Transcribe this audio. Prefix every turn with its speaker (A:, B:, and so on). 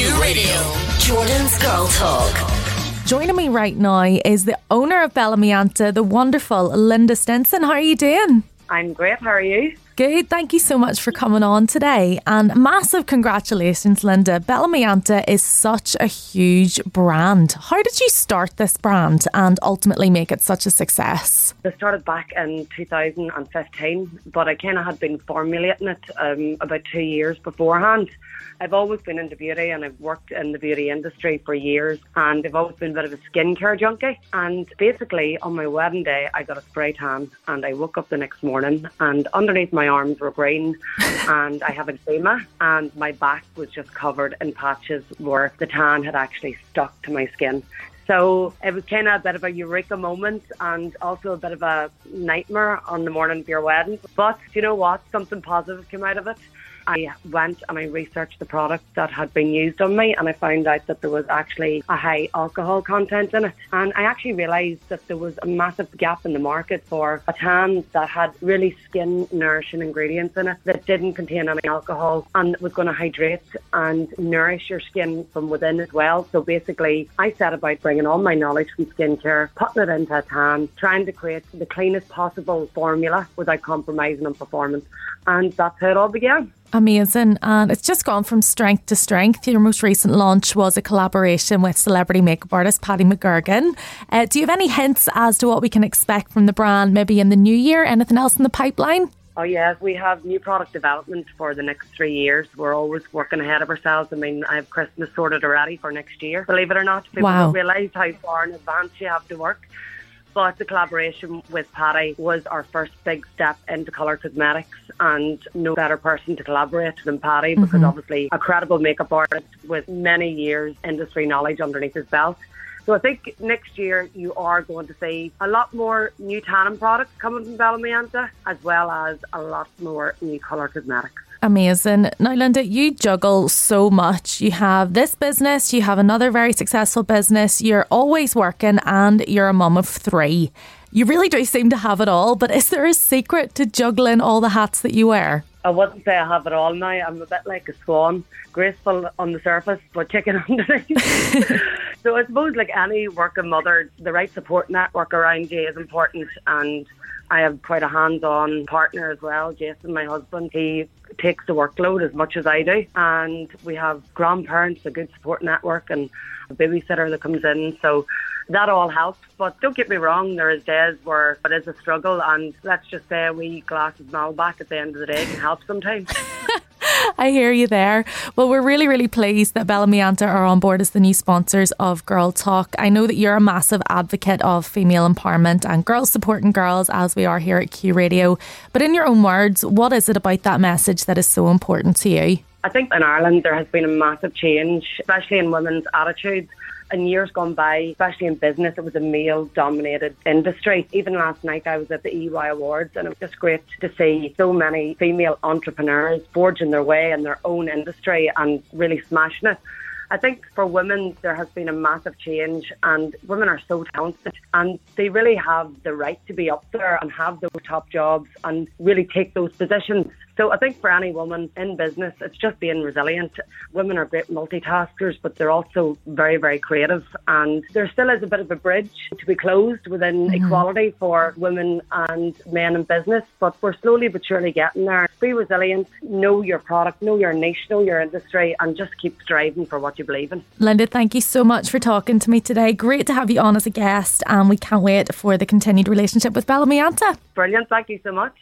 A: Q Radio. Jordan's Girl Talk.
B: Joining me right now is the owner of Bellamianta, the wonderful Linda Stinson. How are you doing?
C: I'm great. How are you?
B: Good. Thank you so much for coming on today. And massive congratulations, Linda. Bellamianta is such a huge brand. How did you start this brand and ultimately make it such a success?
C: I started back in 2015, but I kind of had been formulating it um, about two years beforehand. I've always been into beauty and I've worked in the beauty industry for years and I've always been a bit of a skincare junkie. And basically, on my wedding day, I got a spray tan and I woke up the next morning and underneath my arms were green and I have eczema and my back was just covered in patches where the tan had actually stuck to my skin. So it was kind of a bit of a eureka moment and also a bit of a nightmare on the morning of your wedding. But you know what? Something positive came out of it. I went and I researched the product that had been used on me and I found out that there was actually a high alcohol content in it. And I actually realised that there was a massive gap in the market for a tan that had really skin nourishing ingredients in it that didn't contain any alcohol and was going to hydrate and nourish your skin from within as well. So basically, I set about bringing all my knowledge from skincare, putting it into a tan, trying to create the cleanest possible formula without compromising on performance. And that's how it all began.
B: Amazing. And it's just gone from strength to strength. Your most recent launch was a collaboration with celebrity makeup artist Paddy McGurgan. Uh, do you have any hints as to what we can expect from the brand maybe in the new year? Anything else in the pipeline?
C: Oh yeah, we have new product development for the next three years. We're always working ahead of ourselves. I mean, I have Christmas sorted already for next year. Believe it or not, people
B: Wow.
C: don't realise how far in advance you have to work. But the collaboration with Paddy was our first big step into colour cosmetics, and no better person to collaborate than Paddy because mm-hmm. obviously a credible makeup artist with many years industry knowledge underneath his belt. So I think next year you are going to see a lot more new tannin products coming from Bellamianta, as well as a lot more new colour cosmetics.
B: Amazing. Now, Linda, you juggle so much. You have this business, you have another very successful business, you're always working, and you're a mum of three. You really do seem to have it all, but is there a secret to juggling all the hats that you wear?
C: I wouldn't say I have it all now. I'm a bit like a swan, graceful on the surface, but chicken underneath. so I suppose, like any working mother, the right support network around you is important. And I have quite a hands-on partner as well, Jason, my husband. He takes the workload as much as I do, and we have grandparents, a good support network, and a babysitter that comes in. So that all helps. But don't get me wrong, there is days where it is a struggle, and let's just say a wee glass of Malbec at the end of the day can help sometimes.
B: I hear you there. Well, we're really, really pleased that Bellamianta are on board as the new sponsors of Girl Talk. I know that you're a massive advocate of female empowerment and girls supporting girls, as we are here at Q Radio. But in your own words, what is it about that message that is so important to you?
C: I think in Ireland there has been a massive change, especially in women's attitudes. In years gone by, especially in business, it was a male dominated industry. Even last night, I was at the EY Awards, and it was just great to see so many female entrepreneurs forging their way in their own industry and really smashing it. I think for women, there has been a massive change, and women are so talented, and they really have the right to be up there and have those top jobs and really take those positions. So I think for any woman in business, it's just being resilient. Women are great multitaskers, but they're also very, very creative. And there still is a bit of a bridge to be closed within mm-hmm. equality for women and men in business, but we're slowly but surely getting there. Be resilient, know your product, know your niche, know your industry, and just keep striving for what you believe in.
B: Linda, thank you so much for talking to me today. Great to have you on as a guest, and we can't wait for the continued relationship with Bellamianta.
C: Brilliant. Thank you so much.